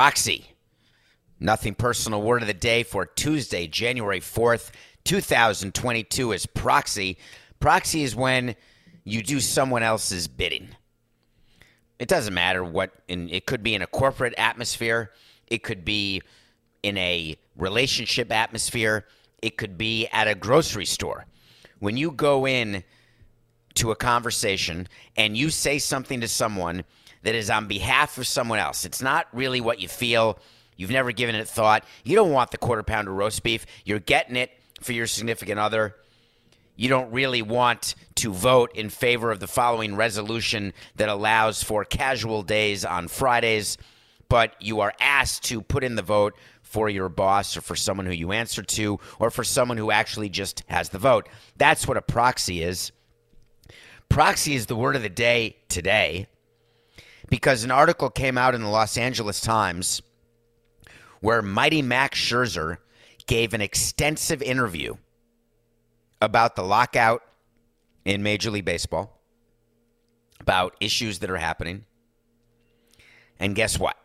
Proxy. Nothing personal word of the day for Tuesday, January 4th, 2022 is proxy. Proxy is when you do someone else's bidding. It doesn't matter what in it could be in a corporate atmosphere, it could be in a relationship atmosphere, it could be at a grocery store. When you go in to a conversation and you say something to someone that is on behalf of someone else. It's not really what you feel. You've never given it thought. You don't want the quarter pounder roast beef. You're getting it for your significant other. You don't really want to vote in favor of the following resolution that allows for casual days on Fridays, but you are asked to put in the vote for your boss or for someone who you answer to or for someone who actually just has the vote. That's what a proxy is. Proxy is the word of the day today because an article came out in the Los Angeles Times where Mighty Max Scherzer gave an extensive interview about the lockout in Major League Baseball, about issues that are happening. And guess what?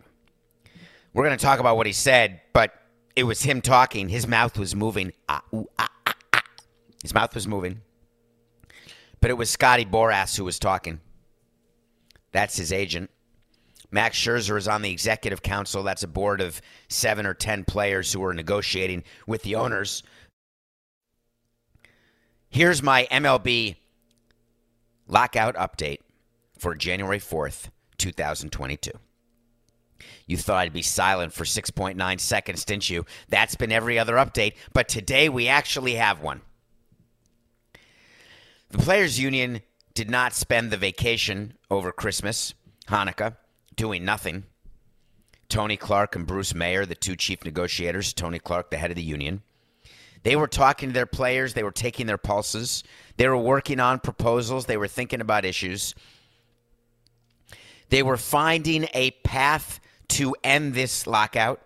We're going to talk about what he said, but it was him talking. His mouth was moving. Ah, ooh, ah, ah, ah. His mouth was moving. But it was Scotty Boras who was talking. That's his agent. Max Scherzer is on the executive council. That's a board of seven or ten players who are negotiating with the owners. Here's my MLB lockout update for January 4th, 2022. You thought I'd be silent for 6.9 seconds, didn't you? That's been every other update, but today we actually have one. The Players Union did not spend the vacation over Christmas, Hanukkah, doing nothing. Tony Clark and Bruce Meyer, the two chief negotiators, Tony Clark, the head of the union, they were talking to their players, they were taking their pulses, they were working on proposals, they were thinking about issues. They were finding a path to end this lockout.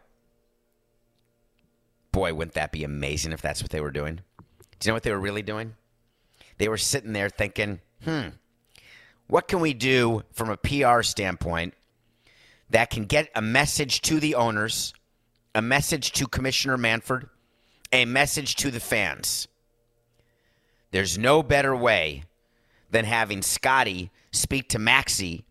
Boy, wouldn't that be amazing if that's what they were doing? Do you know what they were really doing? They were sitting there thinking, hmm, what can we do from a PR standpoint that can get a message to the owners, a message to Commissioner Manfred, a message to the fans? There's no better way than having Scotty speak to Maxie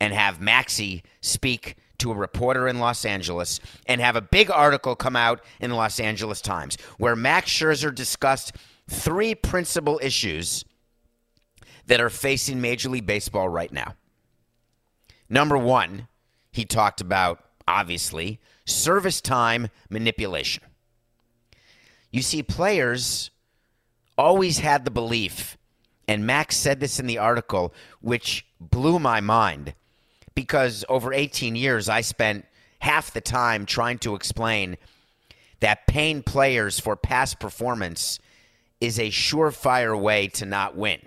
and have Maxie speak to a reporter in Los Angeles and have a big article come out in the Los Angeles Times where Max Scherzer discussed three principal issues that are facing Major League Baseball right now. Number one, he talked about, obviously, service time manipulation. You see, players always had the belief, and Max said this in the article, which blew my mind because over 18 years, I spent half the time trying to explain that paying players for past performance is a surefire way to not win.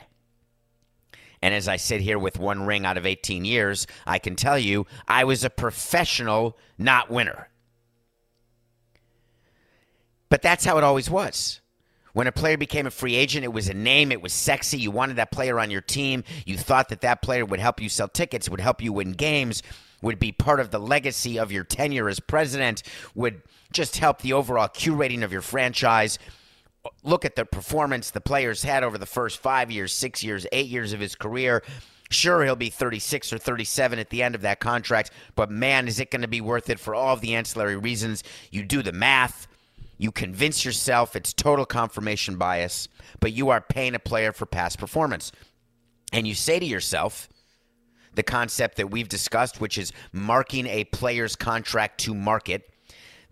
And as I sit here with one ring out of 18 years, I can tell you I was a professional not winner. But that's how it always was. When a player became a free agent, it was a name, it was sexy. You wanted that player on your team. You thought that that player would help you sell tickets, would help you win games, would be part of the legacy of your tenure as president, would just help the overall curating of your franchise. Look at the performance the players had over the first five years, six years, eight years of his career. Sure, he'll be 36 or 37 at the end of that contract, but man, is it going to be worth it for all of the ancillary reasons? You do the math. You convince yourself it's total confirmation bias, but you are paying a player for past performance. And you say to yourself, the concept that we've discussed, which is marking a player's contract to market.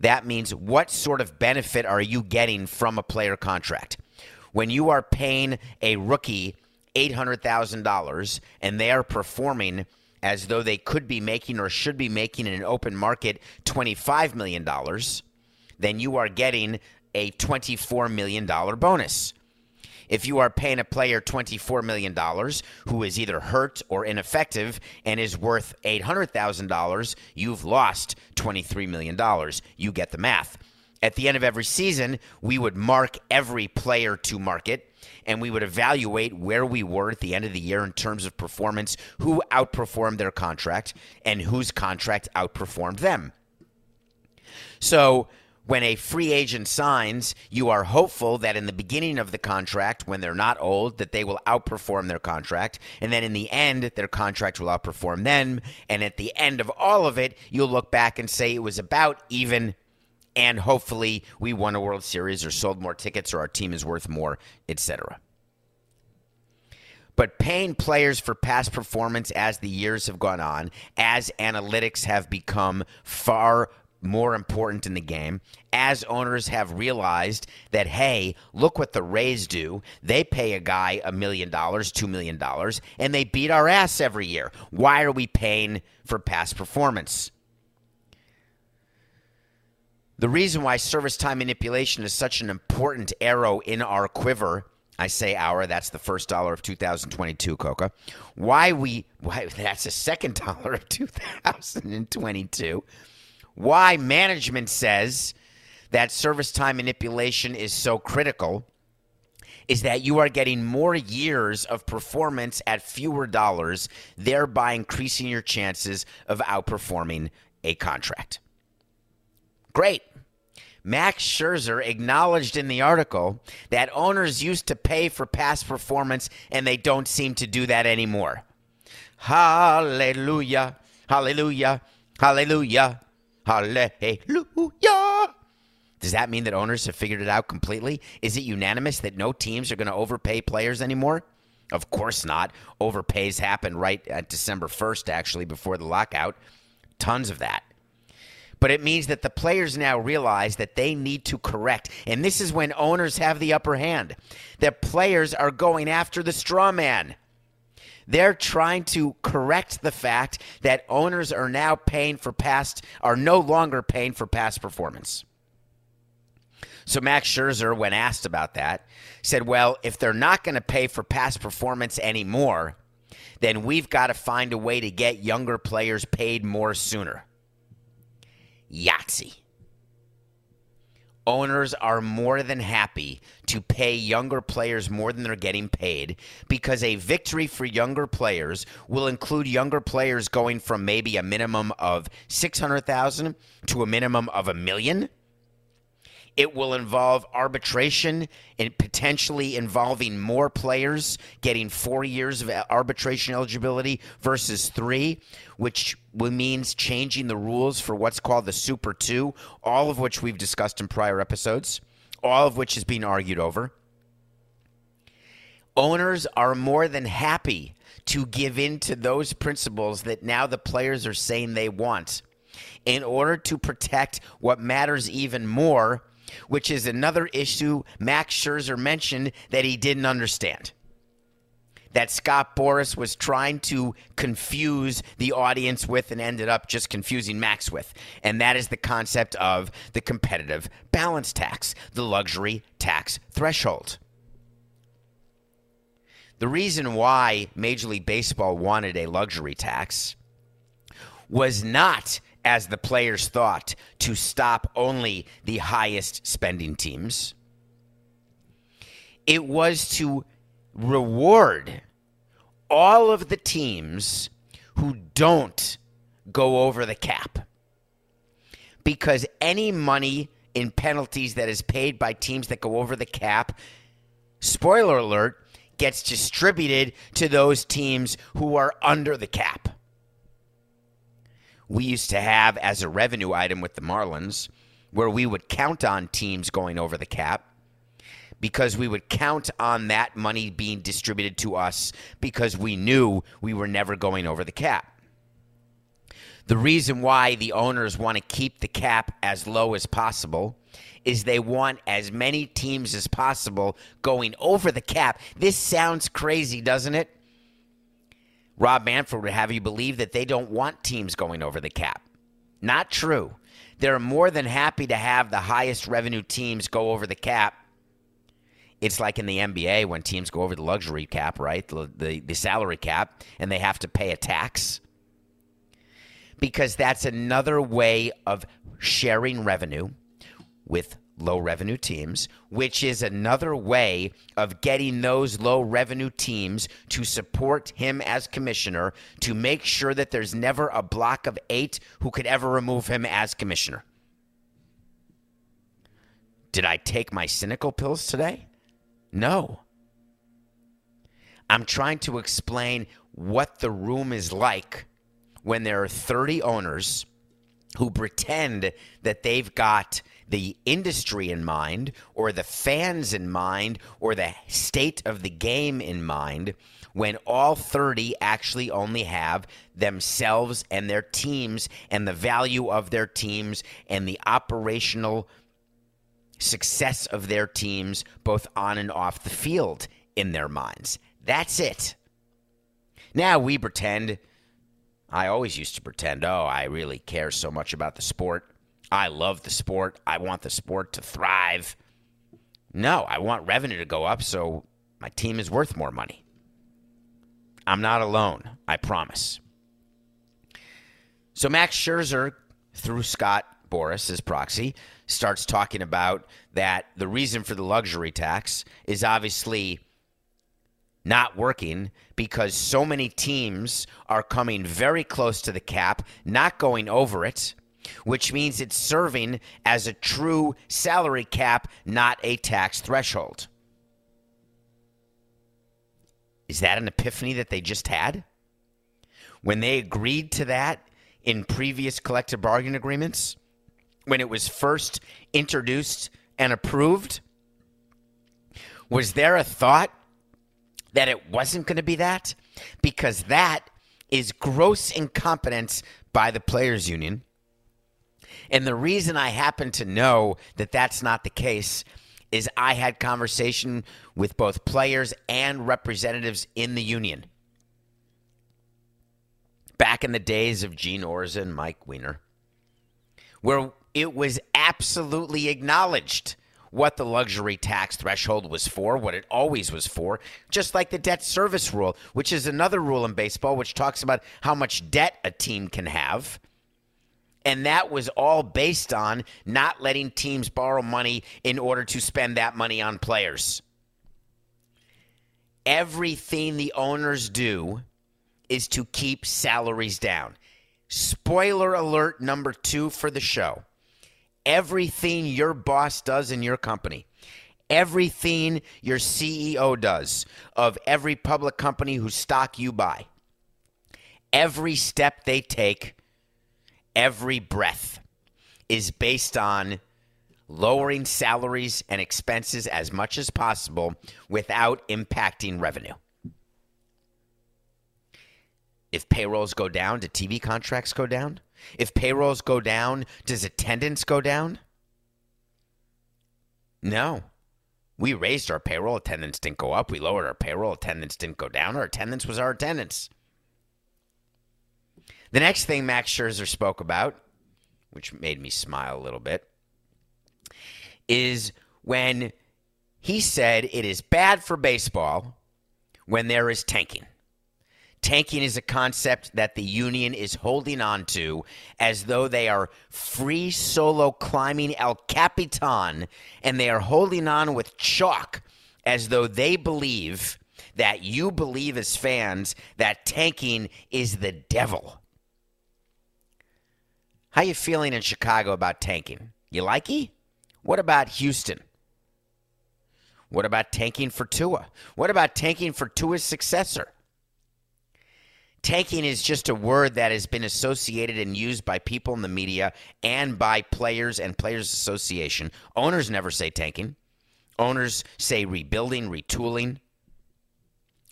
That means what sort of benefit are you getting from a player contract? When you are paying a rookie $800,000 and they are performing as though they could be making or should be making in an open market $25 million, then you are getting a $24 million bonus. If you are paying a player $24 million who is either hurt or ineffective and is worth $800,000, you've lost $23 million. You get the math. At the end of every season, we would mark every player to market and we would evaluate where we were at the end of the year in terms of performance, who outperformed their contract, and whose contract outperformed them. So, when a free agent signs, you are hopeful that in the beginning of the contract, when they're not old, that they will outperform their contract. And then in the end, their contract will outperform them. And at the end of all of it, you'll look back and say it was about even. And hopefully, we won a World Series or sold more tickets or our team is worth more, etc. But paying players for past performance as the years have gone on, as analytics have become far more important in the game as owners have realized that, hey, look what the Rays do. They pay a guy a million dollars, two million dollars, and they beat our ass every year. Why are we paying for past performance? The reason why service time manipulation is such an important arrow in our quiver I say our, that's the first dollar of 2022, Coca. Why we, why, that's the second dollar of 2022 why management says that service time manipulation is so critical is that you are getting more years of performance at fewer dollars, thereby increasing your chances of outperforming a contract. Great. Max Scherzer acknowledged in the article that owners used to pay for past performance and they don't seem to do that anymore. Hallelujah. Hallelujah. Hallelujah. Hallelujah. Does that mean that owners have figured it out completely? Is it unanimous that no teams are going to overpay players anymore? Of course not. Overpays happened right at December 1st, actually, before the lockout. Tons of that. But it means that the players now realize that they need to correct. And this is when owners have the upper hand. That players are going after the straw man. They're trying to correct the fact that owners are now paying for past, are no longer paying for past performance. So Max Scherzer, when asked about that, said, well, if they're not going to pay for past performance anymore, then we've got to find a way to get younger players paid more sooner. Yahtzee owners are more than happy to pay younger players more than they're getting paid because a victory for younger players will include younger players going from maybe a minimum of 600,000 to a minimum of a million it will involve arbitration and potentially involving more players getting four years of arbitration eligibility versus three, which means changing the rules for what's called the Super Two, all of which we've discussed in prior episodes, all of which is being argued over. Owners are more than happy to give in to those principles that now the players are saying they want in order to protect what matters even more which is another issue Max Scherzer mentioned that he didn't understand. That Scott Boras was trying to confuse the audience with and ended up just confusing Max with. And that is the concept of the competitive balance tax, the luxury tax threshold. The reason why Major League Baseball wanted a luxury tax was not as the players thought, to stop only the highest spending teams. It was to reward all of the teams who don't go over the cap. Because any money in penalties that is paid by teams that go over the cap, spoiler alert, gets distributed to those teams who are under the cap we used to have as a revenue item with the Marlins, where we would count on teams going over the cap. because we would count on that money being distributed to us because we knew we were never going over the cap. The reason why the owners want to keep the cap as low as possible is they want as many teams as possible going over the cap. This sounds crazy, doesn't it? Rob Manfred would have you believe that they don't want teams going over the cap. Not true. They're more than happy to have the highest revenue teams go over the cap. It's like in the NBA when teams go over the luxury cap, right? The, the, the salary cap, and they have to pay a tax. Because that's another way of sharing revenue with low revenue teams, which is another way of getting those low revenue teams to support him as commissioner to make sure that there's never a block of eight who could ever remove him as commissioner. Did I take my cynical pills today? No. I'm trying to explain what the room is like when there are 30 owners who pretend that they've got the industry in mind or the fans in mind or the state of the game in mind when all 30 actually only have themselves and their teams and the value of their teams and the operational success of their teams both on and off the field in their minds. That's it. Now we pretend I always used to pretend, oh, I really care so much about the sport. I love the sport. I want the sport to thrive. No, I want revenue to go up so my team is worth more money. I'm not alone, I promise. So Max Scherzer, through Scott Boras, his proxy, starts talking about that the reason for the luxury tax is obviously not working because so many teams are coming very close to the cap, not going over it, which means it's serving as a true salary cap, not a tax threshold. Is that an epiphany that they just had? When they agreed to that in previous collective bargaining agreements, when it was first introduced and approved, was there a thought that it wasn't going to be that because that is gross incompetence by the players union. And the reason I happen to know that that's not the case is I had conversation with both players and representatives in the union. Back in the days of Gene Orza and Mike Weiner, where it was absolutely acknowledged what the luxury tax threshold was for, what it always was for, just like the debt service rule, which is another rule in baseball which talks about how much debt a team can have. And that was all based on not letting teams borrow money in order to spend that money on players. Everything the owners do is to keep salaries down. Spoiler alert number two for the show everything your boss does in your company, everything your CEO does of every public company whose stock you buy, every step they take, every breath is based on lowering salaries and expenses as much as possible without impacting revenue. If payrolls go down, do TV contracts go down? If payrolls go down, does attendance go down? No. We raised our payroll, attendance didn't go up. We lowered our payroll, attendance didn't go down. Our attendance was our attendance. The next thing Max Scherzer spoke about, which made me smile a little bit, is when he said it is bad for baseball when there is tanking. Tanking is a concept that the union is holding on to as though they are free solo climbing El Capitan and they are holding on with chalk as though they believe that you believe as fans that tanking is the devil. How you feeling in Chicago about tanking? You like it? What about Houston? What about tanking for Tua? What about tanking for Tua's successor? Tanking is just a word that has been associated and used by people in the media and by players and players association owners never say tanking Owners say rebuilding, retooling,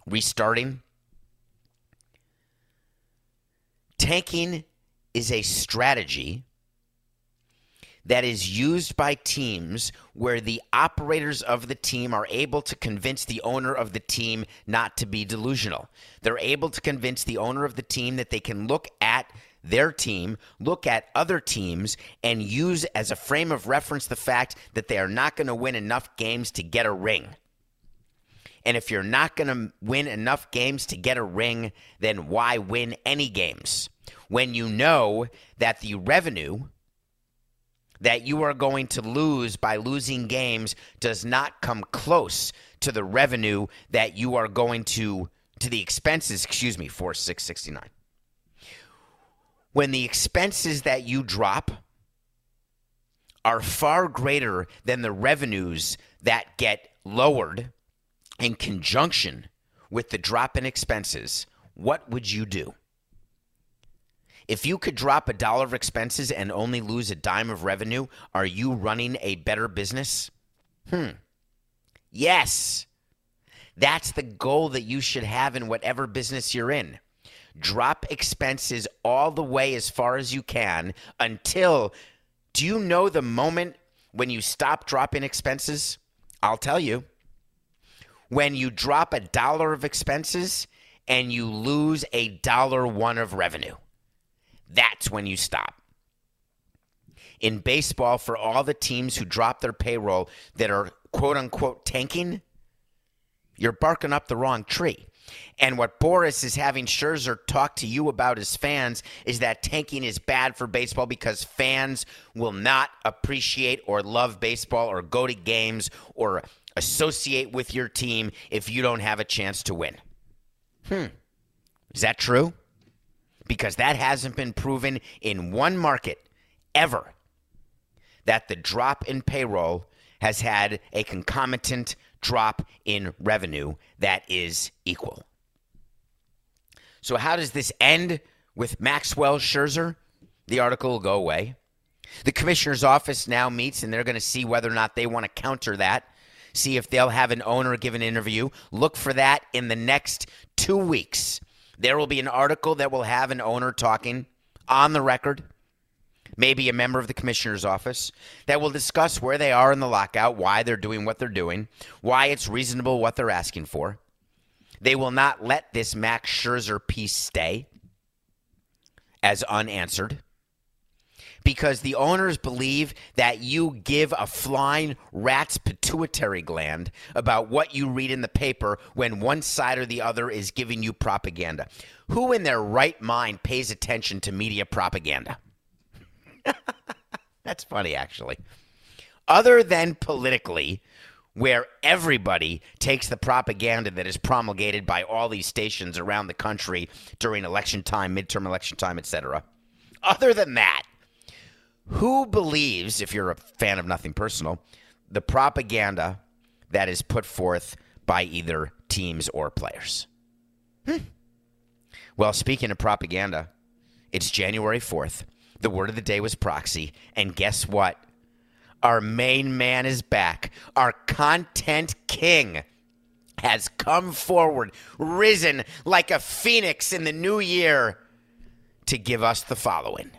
restarting. Tanking is a strategy that is used by teams where the operators of the team are able to convince the owner of the team not to be delusional. They're able to convince the owner of the team that they can look at their team, look at other teams, and use as a frame of reference the fact that they are not going to win enough games to get a ring. And if you're not going to win enough games to get a ring, then why win any games? When you know that the revenue that you are going to lose by losing games does not come close to the revenue that you are going to to the expenses, excuse me, for 669. When the expenses that you drop are far greater than the revenues that get lowered in conjunction with the drop in expenses, what would you do? If you could drop a dollar of expenses and only lose a dime of revenue, are you running a better business? Hmm. Yes. That's the goal that you should have in whatever business you're in. Drop expenses all the way as far as you can until do you know the moment when you stop dropping expenses? I'll tell you. When you drop a dollar of expenses and you lose a dollar one of revenue. That's when you stop. In baseball, for all the teams who drop their payroll that are quote unquote tanking, you're barking up the wrong tree. And what Boras is having Scherzer talk to you about as fans is that tanking is bad for baseball because fans will not appreciate or love baseball or go to games or associate with your team if you don't have a chance to win. Hmm. Is that true? Because that hasn't been proven in one market ever that the drop in payroll has had a concomitant drop in revenue that is equal. So, how does this end with Maxwell Scherzer? The article will go away. The commissioner's office now meets and they're going to see whether or not they want to counter that, see if they'll have an owner give an interview. Look for that in the next two weeks. There will be an article that will have an owner talking on the record, maybe a member of the commissioner's office, that will discuss where they are in the lockout, why they're doing what they're doing, why it's reasonable what they're asking for. They will not let this Max Scherzer piece stay as unanswered because the owners believe that you give a flying rat's pituitary gland about what you read in the paper when one side or the other is giving you propaganda. Who in their right mind pays attention to media propaganda? That's funny, actually. Other than politically, where everybody takes the propaganda that is promulgated by all these stations around the country during election time, midterm election time, etc. Other than that, who believes, if you're a fan of Nothing Personal, the propaganda that is put forth by either teams or players? Hmm. Well, speaking of propaganda, it's January 4th. The word of the day was proxy. And guess what? Our main man is back. Our content king has come forward, risen like a phoenix in the new year to give us the following.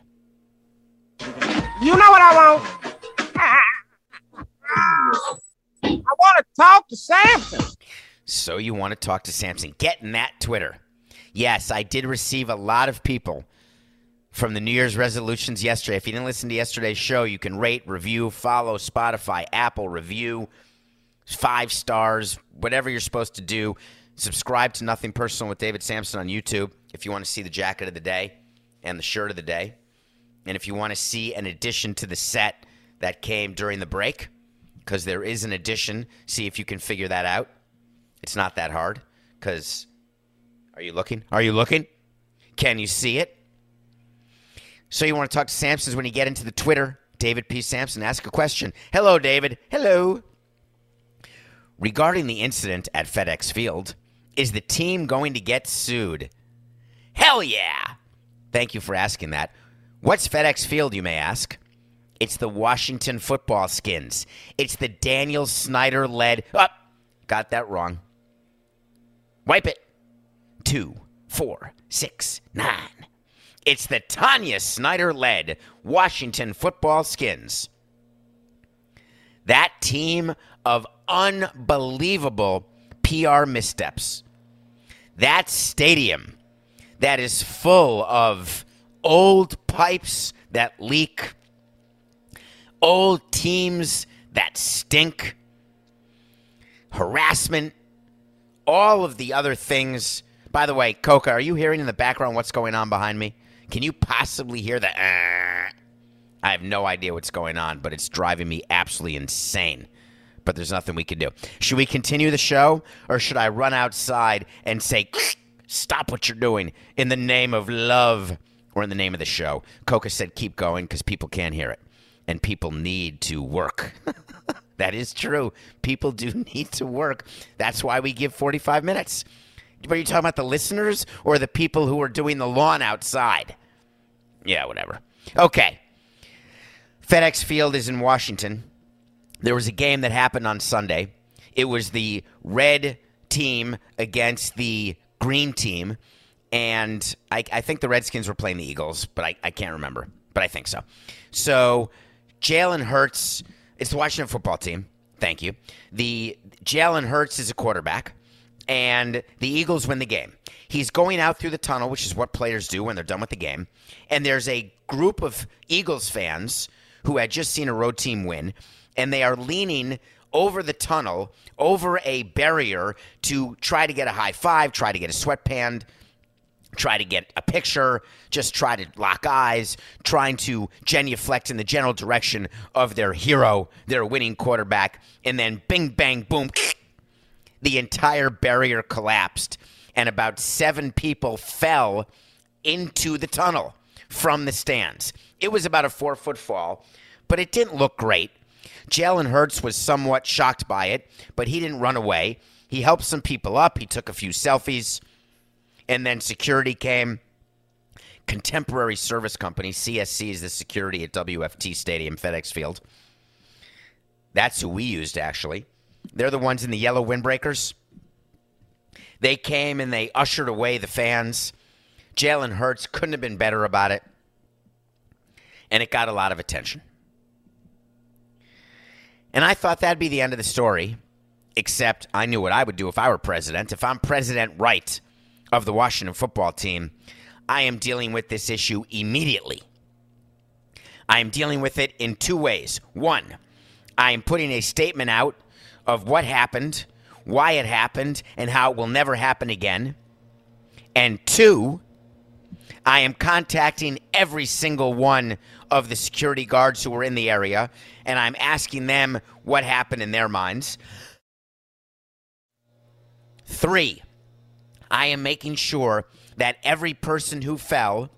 You know what I want? I want to talk to Samson. So you want to talk to Samson. Get in that Twitter. Yes, I did receive a lot of people from the New Year's resolutions yesterday. If you didn't listen to yesterday's show, you can rate, review, follow Spotify, Apple, review, five stars, whatever you're supposed to do. Subscribe to Nothing Personal with David Samson on YouTube if you want to see the jacket of the day and the shirt of the day. And if you want to see an addition to the set that came during the break, because there is an addition, see if you can figure that out. It's not that hard. Because, are you looking? Are you looking? Can you see it? So you want to talk to Samson's when you get into the Twitter, David P. Samson, ask a question. Hello, David. Hello. Regarding the incident at FedEx Field, is the team going to get sued? Hell yeah. Thank you for asking that. What's FedEx Field, you may ask? It's the Washington football skins. It's the Daniel Snyder led. Up. got that wrong. Wipe it. Two, four, six, nine. It's the Tanya Snyder led Washington football skins. That team of unbelievable PR missteps. That stadium that is full of old pipes that leak, old teams that stink, harassment, all of the other things. By the way, Coca, are you hearing in the background what's going on behind me? Can you possibly hear the? "Ah"? I have no idea what's going on, but it's driving me absolutely insane. But there's nothing we can do. Should we continue the show, or should I run outside and say, "Stop what you're doing" in the name of love, or in the name of the show? Coca said, "Keep going," because people can't hear it, and people need to work. that is true. People do need to work. That's why we give 45 minutes. Are you talking about the listeners or the people who are doing the lawn outside? Yeah, whatever. Okay. FedEx Field is in Washington. There was a game that happened on Sunday. It was the red team against the green team. And I, I think the Redskins were playing the Eagles, but I, I can't remember. But I think so. So Jalen Hurts, it's the Washington football team. Thank you. The Jalen Hurts is a quarterback, and the Eagles win the game. He's going out through the tunnel, which is what players do when they're done with the game. And there's a group of Eagles fans who had just seen a road team win, and they are leaning over the tunnel, over a barrier to try to get a high five, try to get a sweatband, try to get a picture, just try to lock eyes, trying to genuflect in the general direction of their hero, their winning quarterback, and then bing, bang, boom, the entire barrier collapsed, and about seven people fell into the tunnel from the stands. It was about a four foot fall, but it didn't look great. Jalen Hurts was somewhat shocked by it, but he didn't run away. He helped some people up. He took a few selfies, and then security came. Contemporary Service Company, CSC, is the security at WFT Stadium, FedEx Field. That's who we used, actually. They're the ones in the yellow windbreakers. They came and they ushered away the fans. Jalen Hurts couldn't have been better about it. And it got a lot of attention. And I thought that'd be the end of the story, except I knew what I would do if I were president. If I'm president right of the Washington football team, I am dealing with this issue immediately. I am dealing with it in two ways. One, I am putting a statement out of what happened, why it happened, and how it will never happen again. And two, I am contacting every single one of the security guards who were in the area, and I'm asking them what happened in their minds. Three, I am making sure that every person who fell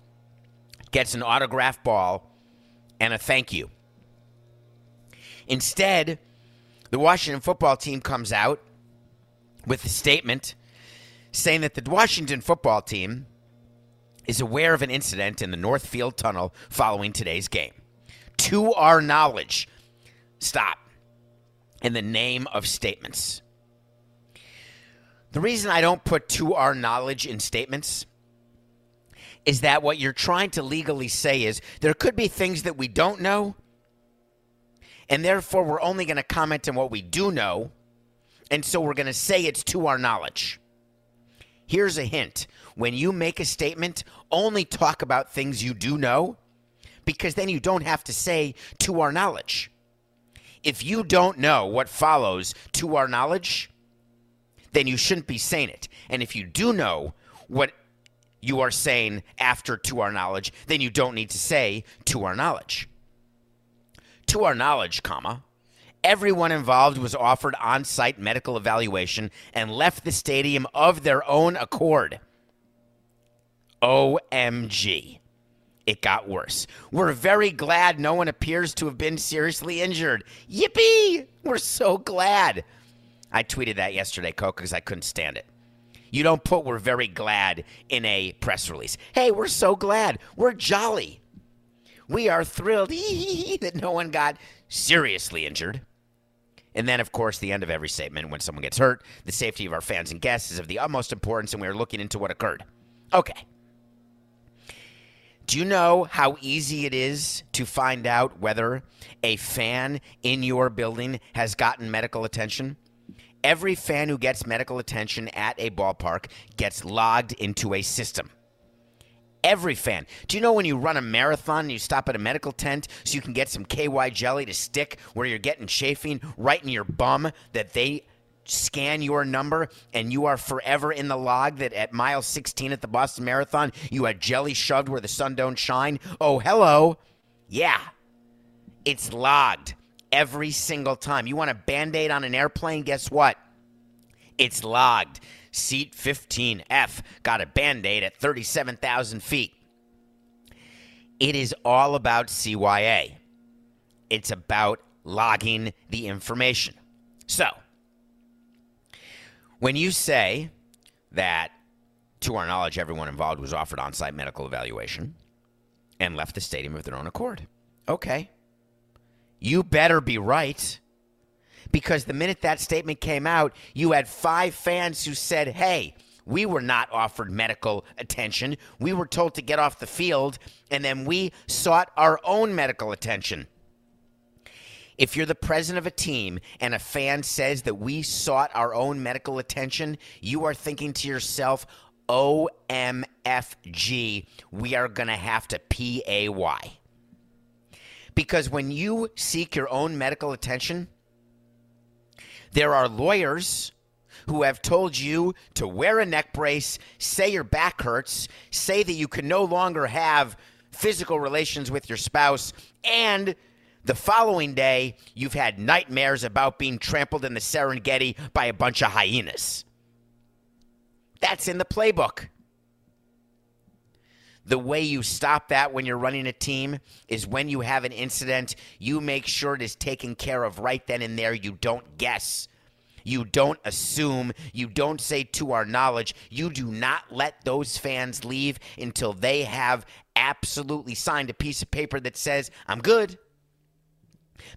gets an autograph ball and a thank you. Instead, the Washington football team comes out with a statement saying that the Washington football team is aware of an incident in the Northfield Tunnel following today's game. To our knowledge, stop. In the name of statements. The reason I don't put to our knowledge in statements is that what you're trying to legally say is there could be things that we don't know, and therefore we're only going to comment on what we do know, and so we're going to say it's to our knowledge. Here's a hint when you make a statement, only talk about things you do know, because then you don't have to say to our knowledge. If you don't know what follows to our knowledge, then you shouldn't be saying it. And if you do know what you are saying after to our knowledge, then you don't need to say to our knowledge. To our knowledge, comma, everyone involved was offered on-site medical evaluation and left the stadium of their own accord. OMG. It got worse. We're very glad no one appears to have been seriously injured. Yippee! We're so glad. I tweeted that yesterday, Coca, because I couldn't stand it. You don't put we're very glad in a press release. Hey, we're so glad. We're jolly. We are thrilled that no one got seriously injured. And then, of course, the end of every statement when someone gets hurt, the safety of our fans and guests is of the utmost importance, and we are looking into what occurred. Okay. Do you know how easy it is to find out whether a fan in your building has gotten medical attention? Every fan who gets medical attention at a ballpark gets logged into a system. Every fan. Do you know when you run a marathon and you stop at a medical tent so you can get some KY jelly to stick where you're getting chafing right in your bum that they scan your number and you are forever in the log that at mile 16 at the Boston Marathon you had jelly shoved where the sun don't shine? Oh, hello. Yeah. It's logged every single time. You want a band-aid on an airplane? Guess what? It's logged. Seat 15F got a band-aid at 37,000 feet. It is all about CYA. It's about logging the information. So, when you say that, to our knowledge, everyone involved was offered on site medical evaluation and left the stadium of their own accord, okay. You better be right. Because the minute that statement came out, you had five fans who said, hey, we were not offered medical attention. We were told to get off the field, and then we sought our own medical attention. If you're the president of a team and a fan says that we sought our own medical attention, you are thinking to yourself, OMFG, we are going to have to PAY. Because when you seek your own medical attention, there are lawyers who have told you to wear a neck brace, say your back hurts, say that you can no longer have physical relations with your spouse, and the following day, you've had nightmares about being trampled in the Serengeti by a bunch of hyenas. That's in the playbook. The way you stop that when you're running a team is when you have an incident, you make sure it is taken care of right then and there. You don't guess. You don't assume. You don't say to our knowledge. You do not let those fans leave until they have absolutely signed a piece of paper that says, I'm good.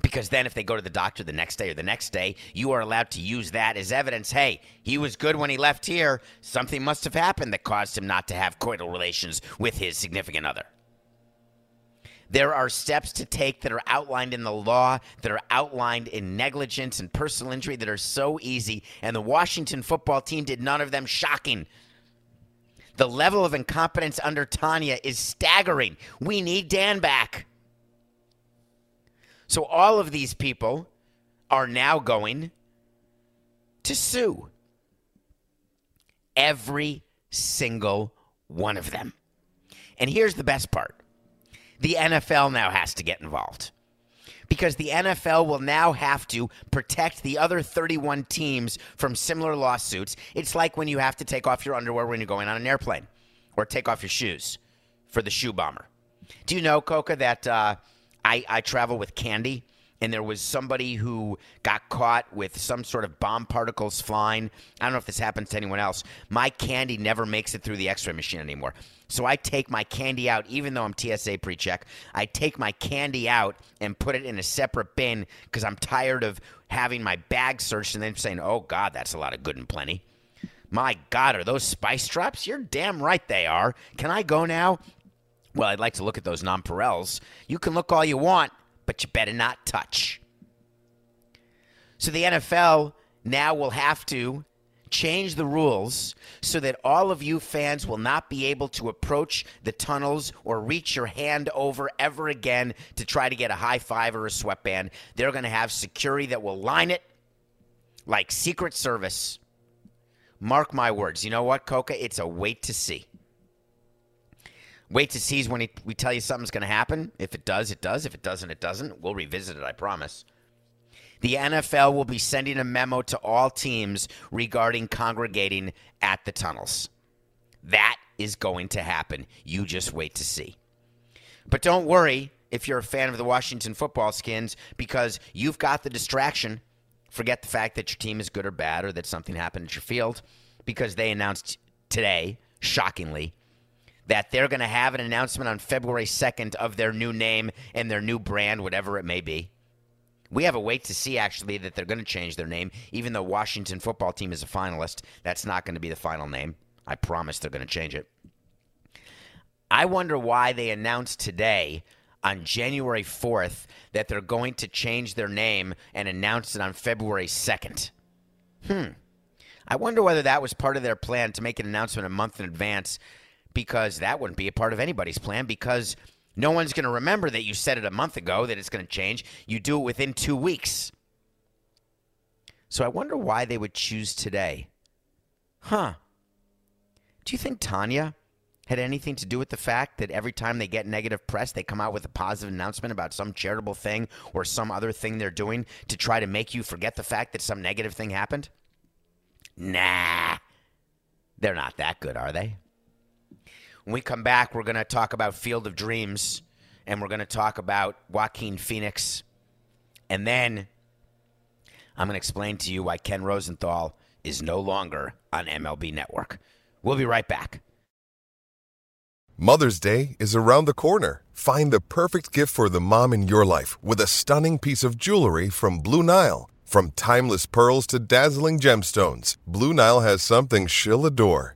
Because then, if they go to the doctor the next day or the next day, you are allowed to use that as evidence. Hey, he was good when he left here. Something must have happened that caused him not to have coital relations with his significant other. There are steps to take that are outlined in the law, that are outlined in negligence and personal injury that are so easy. And the Washington football team did none of them. Shocking. The level of incompetence under Tanya is staggering. We need Dan back. So all of these people are now going to sue. Every single one of them. And here's the best part the NFL now has to get involved. Because the NFL will now have to protect the other 31 teams from similar lawsuits. It's like when you have to take off your underwear when you're going on an airplane or take off your shoes for the shoe bomber. Do you know, Coca, that uh, I, I travel with candy? and there was somebody who got caught with some sort of bomb particles flying. I don't know if this happens to anyone else. My candy never makes it through the x ray machine anymore. So I take my candy out, even though I'm TSA pre check. I take my candy out and put it in a separate bin because I'm tired of having my bag searched and then saying, oh, God, that's a lot of good and plenty. My God, are those spice drops? You're damn right they are. Can I go now? Well, I'd like to look at those nonpareils. You can look all you want but you better not touch. So the NFL now will have to change the rules so that all of you fans will not be able to approach the tunnels or reach your hand over ever again to try to get a high five or a sweatband. They're going to have security that will line it like Secret Service. Mark my words. You know what, Coca? It's a wait to see. Wait to see when we tell you something's going to happen. If it does, it does. If it doesn't, it doesn't. We'll revisit it, I promise. The NFL will be sending a memo to all teams regarding congregating at the tunnels. That is going to happen. You just wait to see. But don't worry if you're a fan of the Washington football skins because you've got the distraction. Forget the fact that your team is good or bad or that something happened at your field because they announced today, shockingly, that they're going to have an announcement on February 2nd of their new name and their new brand, whatever it may be. We have a wait to see, actually, that they're going to change their name, even though Washington football team is a finalist. That's not going to be the final name. I promise they're going to change it. I wonder why they announced today on January 4th that they're going to change their name and announce it on February 2nd. Hmm. I wonder whether that was part of their plan to make an announcement a month in advance because that wouldn't be a part of anybody's plan because no one's going to remember that you said it a month ago that it's going to change. You do it within two weeks. So I wonder why they would choose today. Huh. Do you think Tanya had anything to do with the fact that every time they get negative press, they come out with a positive announcement about some charitable thing or some other thing they're doing to try to make you forget the fact that some negative thing happened? Nah. They're not that good, are they? When we come back, we're going to talk about Field of Dreams and we're going to talk about Joaquin Phoenix. And then I'm going to explain to you why Ken Rosenthal is no longer on MLB Network. We'll be right back. Mother's Day is around the corner. Find the perfect gift for the mom in your life with a stunning piece of jewelry from Blue Nile. From timeless pearls to dazzling gemstones, Blue Nile has something she'll adore.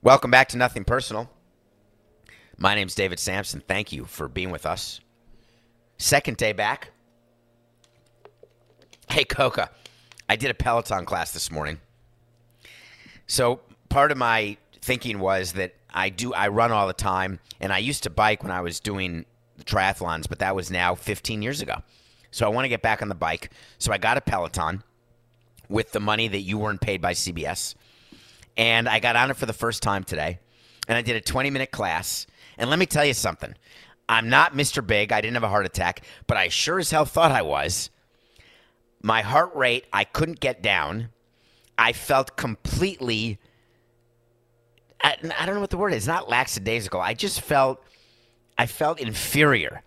Welcome back to Nothing Personal. My name's David Samson. Thank you for being with us. Second day back. Hey, Coca, I did a Peloton class this morning. So part of my thinking was that I do I run all the time, and I used to bike when I was doing the triathlons, but that was now 15 years ago. So I want to get back on the bike. So I got a Peloton with the money that you weren't paid by CBS and I got on it for the first time today, and I did a 20 minute class. And let me tell you something I'm not Mr. Big, I didn't have a heart attack, but I sure as hell thought I was. My heart rate, I couldn't get down. I felt completely, I, I don't know what the word is, not lackadaisical. I just felt, I felt inferior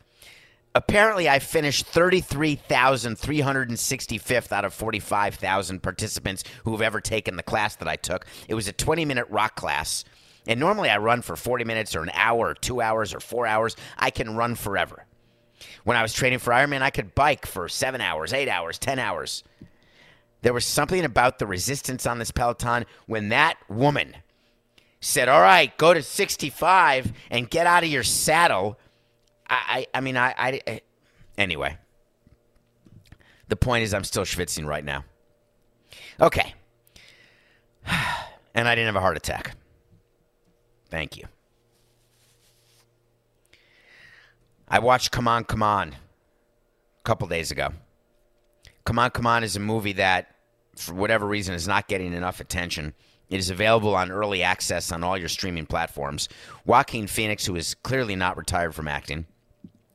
apparently I finished 33,365th out of 45,000 participants who have ever taken the class that I took. It was a 20 minute rock class. And normally I run for 40 minutes or an hour or two hours or four hours. I can run forever. When I was training for Ironman, I could bike for seven hours, eight hours, 10 hours. There was something about the resistance on this Peloton when that woman said, All right, go to 65 and get out of your saddle I, I, mean, I, I, I, anyway. The point is, I'm still schwitzing right now. Okay. And I didn't have a heart attack. Thank you. I watched Come On, Come On a couple days ago. Come On, Come On is a movie that, for whatever reason, is not getting enough attention. It is available on early access on all your streaming platforms. Joaquin Phoenix, who is clearly not retired from acting,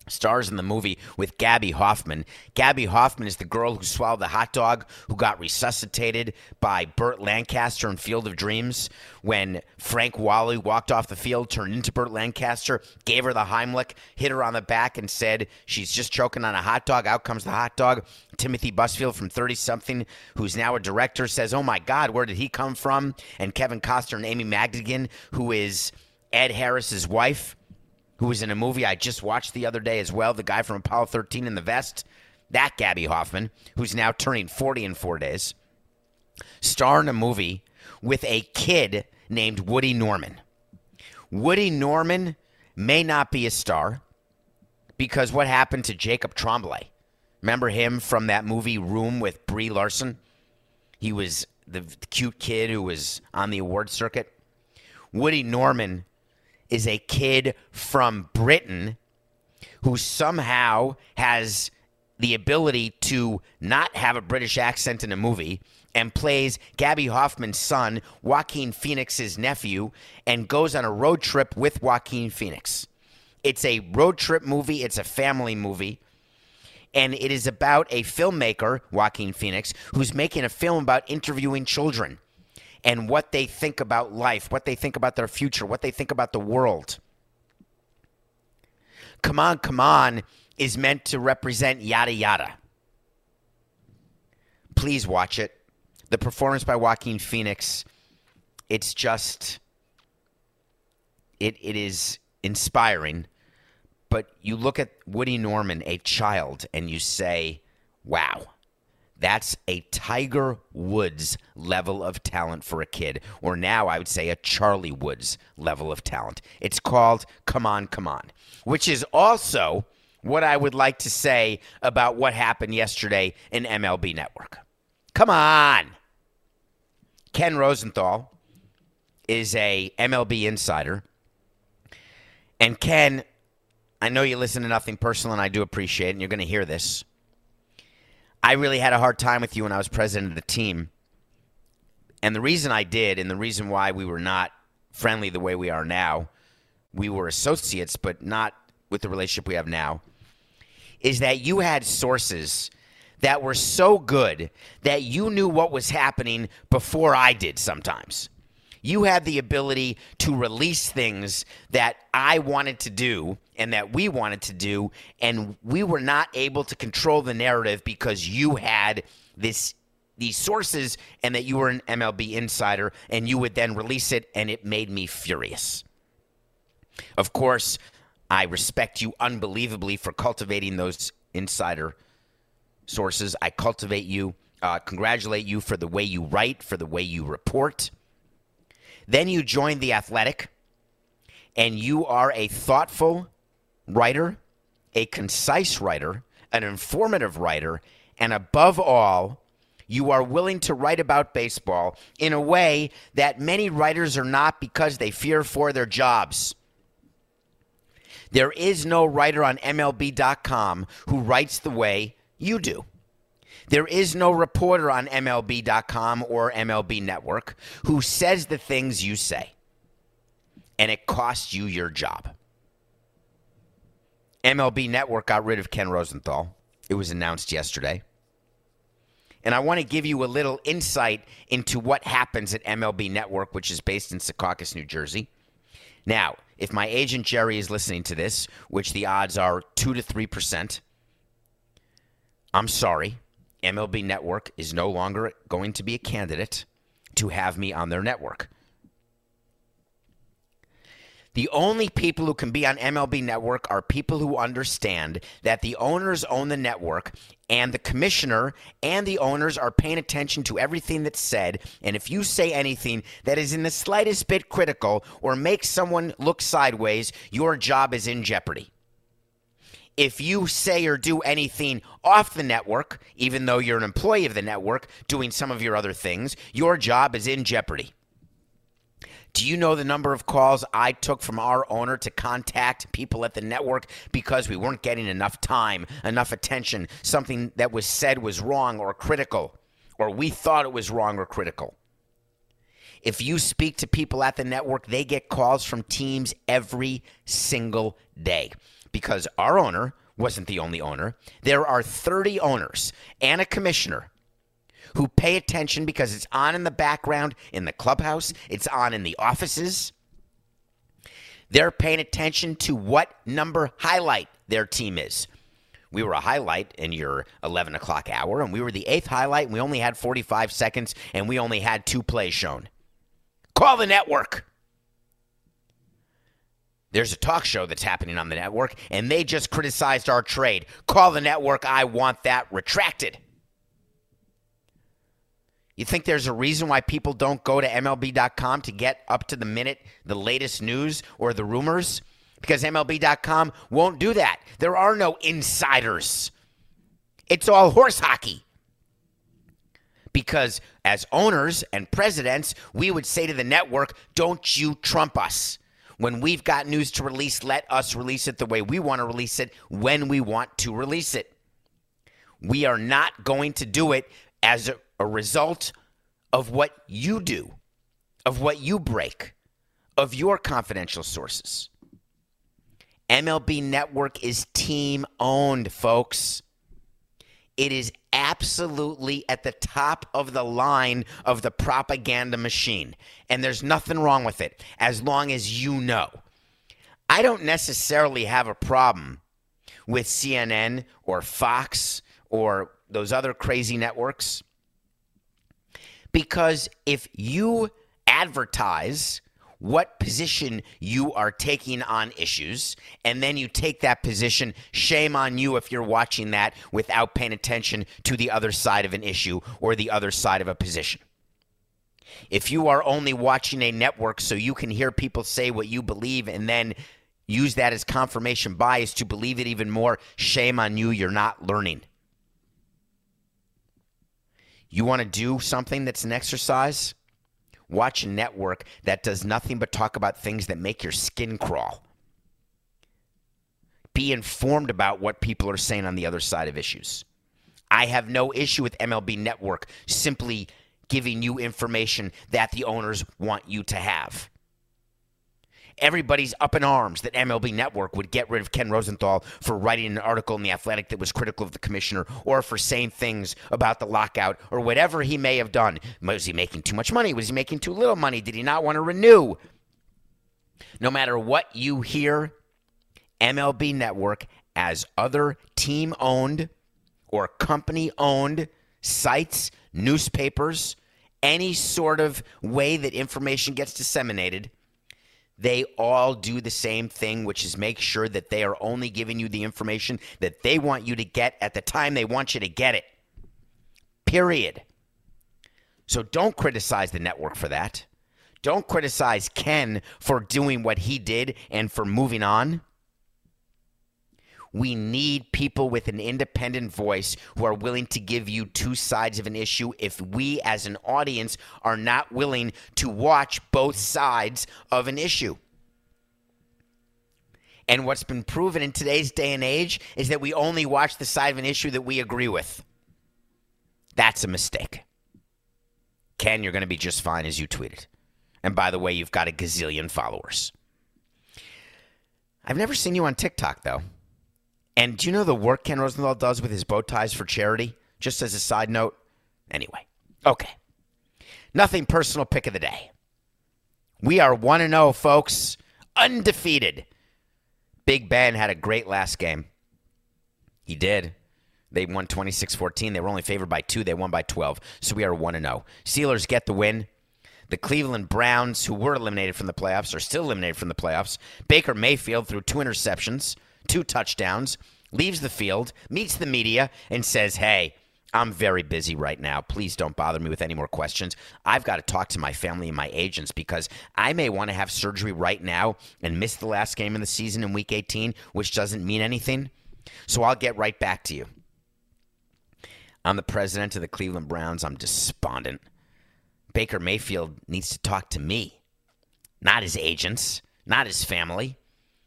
stars in the movie with Gaby Hoffmann. Gaby Hoffmann is the girl who swallowed the hot dog who got resuscitated by Burt Lancaster in Field of Dreams when Frank Whaley walked off the field, turned into Burt Lancaster, gave her the Heimlich, hit her on the back, and said she's just choking on a hot dog. Out comes the hot dog. Timothy Busfield from 30 something, who's now a director, says, Oh my God, where did he come from? And Kevin Costner and Amy Madigan, who is Ed Harris's wife who was in a movie I just watched the other day as well, the guy from Apollo 13 in the vest, that Gaby Hoffmann, who's now turning 40 in four days, star in a movie with a kid named Woody Norman. Woody Norman may not be a star because what happened to Jacob Tremblay? Remember him from that movie Room with Brie Larson? He was the cute kid who was on the award circuit. Woody Norman is a kid from Britain who somehow has the ability to not have a British accent in a movie and plays Gaby Hoffmann's son, Joaquin Phoenix's nephew, and goes on a road trip with Joaquin Phoenix. It's a road trip movie, it's a family movie. And it is about a filmmaker, Joaquin Phoenix, who's making a film about interviewing children and what they think about life, what they think about their future, what they think about the world. Come on, come on is meant to represent yada yada. Please watch it. The performance by Joaquin Phoenix, it's just it it is inspiring. But you look at Woody Norman, a child, and you say, wow, that's a Tiger Woods level of talent for a kid. Or now I would say a Charlie Woods level of talent. It's called Come On, Come On, which is also what I would like to say about what happened yesterday in MLB Network. Come on. Ken Rosenthal is a MLB insider. And Ken, I know you listen to Nothing Personal, and I do appreciate it, and you're going to hear this. I really had a hard time with you when I was president of the team. And the reason I did, and the reason why we were not friendly the way we are now, we were associates, but not with the relationship we have now, is that you had sources that were so good that you knew what was happening before I did sometimes. You had the ability to release things that I wanted to do and that we wanted to do, and we were not able to control the narrative because you had this these sources and that you were an MLB insider and you would then release it and it made me furious. Of course, I respect you unbelievably for cultivating those insider sources. I cultivate you, uh, congratulate you for the way you write, for the way you report. Then you join The Athletic, and you are a thoughtful writer, a concise writer, an informative writer, and above all, you are willing to write about baseball in a way that many writers are not because they fear for their jobs. There is no writer on MLB.com who writes the way you do. There is no reporter on MLB.com or MLB Network who says the things you say, and it costs you your job. MLB Network got rid of Ken Rosenthal. It was announced yesterday. And I want to give you a little insight into what happens at MLB Network, which is based in Secaucus, New Jersey. Now, if my agent Jerry is listening to this, which the odds are 2 to 3%, I'm sorry. MLB Network is no longer going to be a candidate to have me on their network. The only people who can be on MLB Network are people who understand that the owners own the network and the commissioner and the owners are paying attention to everything that's said. And if you say anything that is in the slightest bit critical or makes someone look sideways, your job is in jeopardy. If you say or do anything off the network, even though you're an employee of the network doing some of your other things, your job is in jeopardy. Do you know the number of calls I took from our owner to contact people at the network because we weren't getting enough time, enough attention, something that was said was wrong or critical, or we thought it was wrong or critical? If you speak to people at the network, they get calls from teams every single day because our owner wasn't the only owner. There are 30 owners and a commissioner who pay attention because it's on in the background in the clubhouse, it's on in the offices. They're paying attention to what number highlight their team is. We were a highlight in your 11 o'clock hour, and we were the eighth highlight, and we only had 45 seconds, and we only had two plays shown. Call the network. There's a talk show that's happening on the network, and they just criticized our trade. Call the network. I want that retracted. You think there's a reason why people don't go to MLB.com to get up to the minute the latest news or the rumors? Because MLB.com won't do that. There are no insiders. It's all horse hockey. Because as owners and presidents, we would say to the network, don't you trump us. When we've got news to release, let us release it the way we want to release it when we want to release it. We are not going to do it as a, a result of what you do, of what you break, of your confidential sources. MLB Network is team owned, folks. It is absolutely at the top of the line of the propaganda machine. And there's nothing wrong with it as long as you know. I don't necessarily have a problem with CNN or Fox or those other crazy networks because if you advertise what position you are taking on issues, and then you take that position. Shame on you if you're watching that without paying attention to the other side of an issue or the other side of a position. If you are only watching a network so you can hear people say what you believe and then use that as confirmation bias to believe it even more, shame on you. You're not learning. You want to do something that's an exercise? Watch a network that does nothing but talk about things that make your skin crawl. Be informed about what people are saying on the other side of issues. I have no issue with MLB Network simply giving you information that the owners want you to have. Everybody's up in arms that MLB Network would get rid of Ken Rosenthal for writing an article in The Athletic that was critical of the commissioner or for saying things about the lockout or whatever he may have done. Was he making too much money? Was he making too little money? Did he not want to renew? No matter what you hear, MLB Network, as other team owned or company owned sites, newspapers, any sort of way that information gets disseminated, they all do the same thing, which is make sure that they are only giving you the information that they want you to get at the time they want you to get it. Period. So don't criticize the network for that. Don't criticize Ken for doing what he did and for moving on. We need people with an independent voice who are willing to give you two sides of an issue if we as an audience are not willing to watch both sides of an issue. And what's been proven in today's day and age is that we only watch the side of an issue that we agree with. That's a mistake. Ken, you're going to be just fine as you tweeted. And by the way, you've got a gazillion followers. I've never seen you on TikTok, though. And do you know the work Ken Rosenthal does with his bow ties for charity? Just as a side note. Anyway, okay. Nothing personal pick of the day. We are 1 0, folks. Undefeated. Big Ben had a great last game. He did. They won 26 14. They were only favored by two. They won by 12. So we are 1 0. Steelers get the win. The Cleveland Browns, who were eliminated from the playoffs, are still eliminated from the playoffs. Baker Mayfield threw two interceptions two touchdowns, leaves the field, meets the media, and says, Hey, I'm very busy right now. Please don't bother me with any more questions. I've got to talk to my family and my agents because I may want to have surgery right now and miss the last game of the season in week 18, which doesn't mean anything. So I'll get right back to you. I'm the president of the Cleveland Browns. I'm despondent. Baker Mayfield needs to talk to me, not his agents, not his family.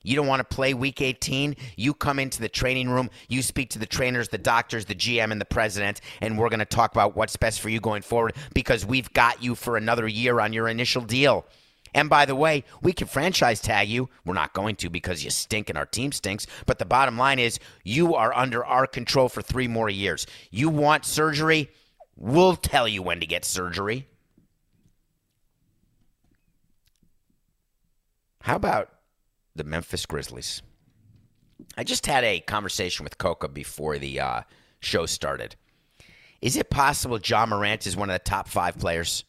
You don't want to play week 18? You come into the training room, you speak to the trainers, the doctors, the GM, and the president, and we're going to talk about what's best for you going forward because we've got you for another year on your initial deal. And by the way, we can franchise tag you. We're not going to because you stink and our team stinks. But the bottom line is you are under our control for three more years. You want surgery? We'll tell you when to get surgery. How about the Memphis Grizzlies. I just had a conversation with Coca before the uh, show started. Is it possible Ja Morant is one of the top five players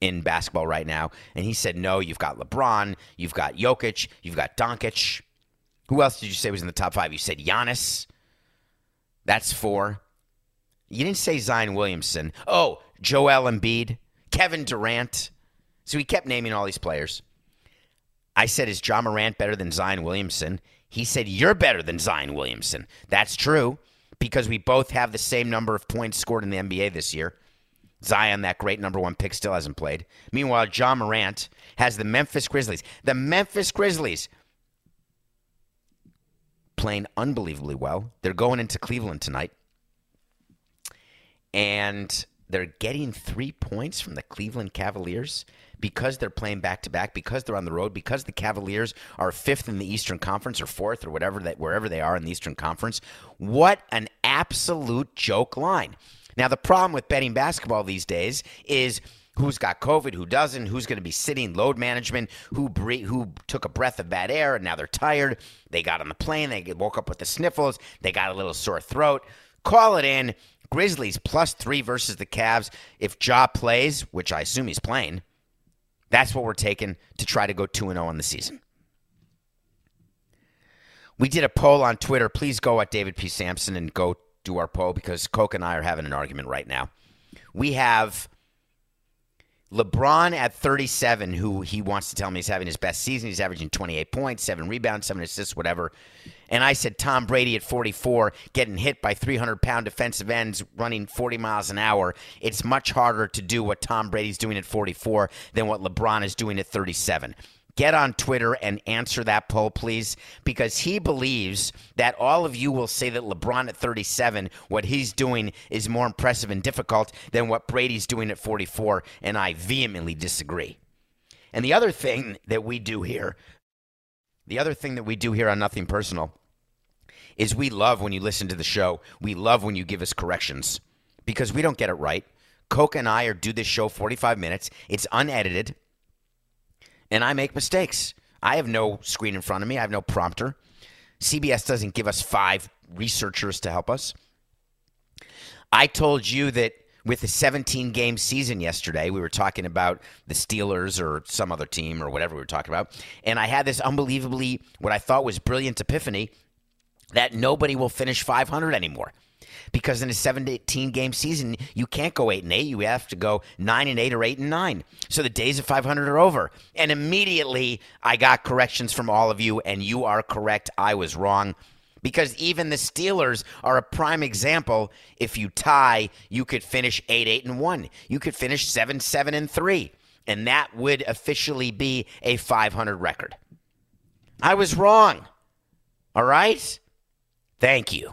in basketball right now? And he said, no, you've got LeBron, you've got Jokic, you've got Doncic. Who else did you say was in the top five? You said Giannis. That's four. You didn't say Zion Williamson. Oh, Joel Embiid, Kevin Durant. So he kept naming all these players. I said, Is Ja Morant better than Zion Williamson? He said, You're better than Zion Williamson. That's true because we both have the same number of points scored in the NBA this year. Zion, that great number one pick, still hasn't played. Meanwhile, Ja Morant has the Memphis Grizzlies. The Memphis Grizzlies playing unbelievably well. They're going into Cleveland tonight. And they're getting three points from the Cleveland Cavaliers because they're playing back to back, because they're on the road, because the Cavaliers are fifth in the Eastern Conference or fourth or whatever that wherever they are in the Eastern Conference. What an absolute joke line. Now the problem with betting basketball these days is who's got COVID, who doesn't, who's going to be sitting, load management, who bre- who took a breath of bad air and now they're tired. They got on the plane, they woke up with the sniffles, they got a little sore throat. Call it in. Grizzlies plus three versus the Cavs. If Ja plays, which I assume he's playing, that's what we're taking to try to go 2 0 on the season. We did a poll on Twitter. Please go at David P. Samson and go do our poll because Coke and I are having an argument right now. We have LeBron at 37, who he wants to tell me he's having his best season. He's averaging 28 points, seven rebounds, seven assists, whatever. And I said Tom Brady at 44, getting hit by 300 pound defensive ends running 40 miles an hour. It's much harder to do what Tom Brady's doing at 44 than what LeBron is doing at 37 get on Twitter and answer that poll, please, because he believes that all of you will say that LeBron at 37, what he's doing is more impressive and difficult than what Brady's doing at 44, and I vehemently disagree. And the other thing that we do here, the other thing that we do here on Nothing Personal, is we love when you listen to the show. We love when you give us corrections because we don't get it right. Coke and I are do this show 45 minutes. It's unedited and I make mistakes. I have no screen in front of me, I have no prompter. CBS doesn't give us five researchers to help us. I told you that with the 17 game season yesterday, we were talking about the Steelers or some other team or whatever we were talking about. And I had this unbelievably, what I thought was brilliant epiphany that nobody will finish 500 anymore because in a 17 game season, you can't go 8 and 8. You have to go 9 and 8 or 8 and 9. So the days of 500 are over. And immediately I got corrections from all of you, and you are correct. I was wrong. Because even the Steelers are a prime example. If you tie, you could finish 8 8 and 1. You could finish 7 7 and 3. And that would officially be a 500 record. I was wrong. All right? Thank you.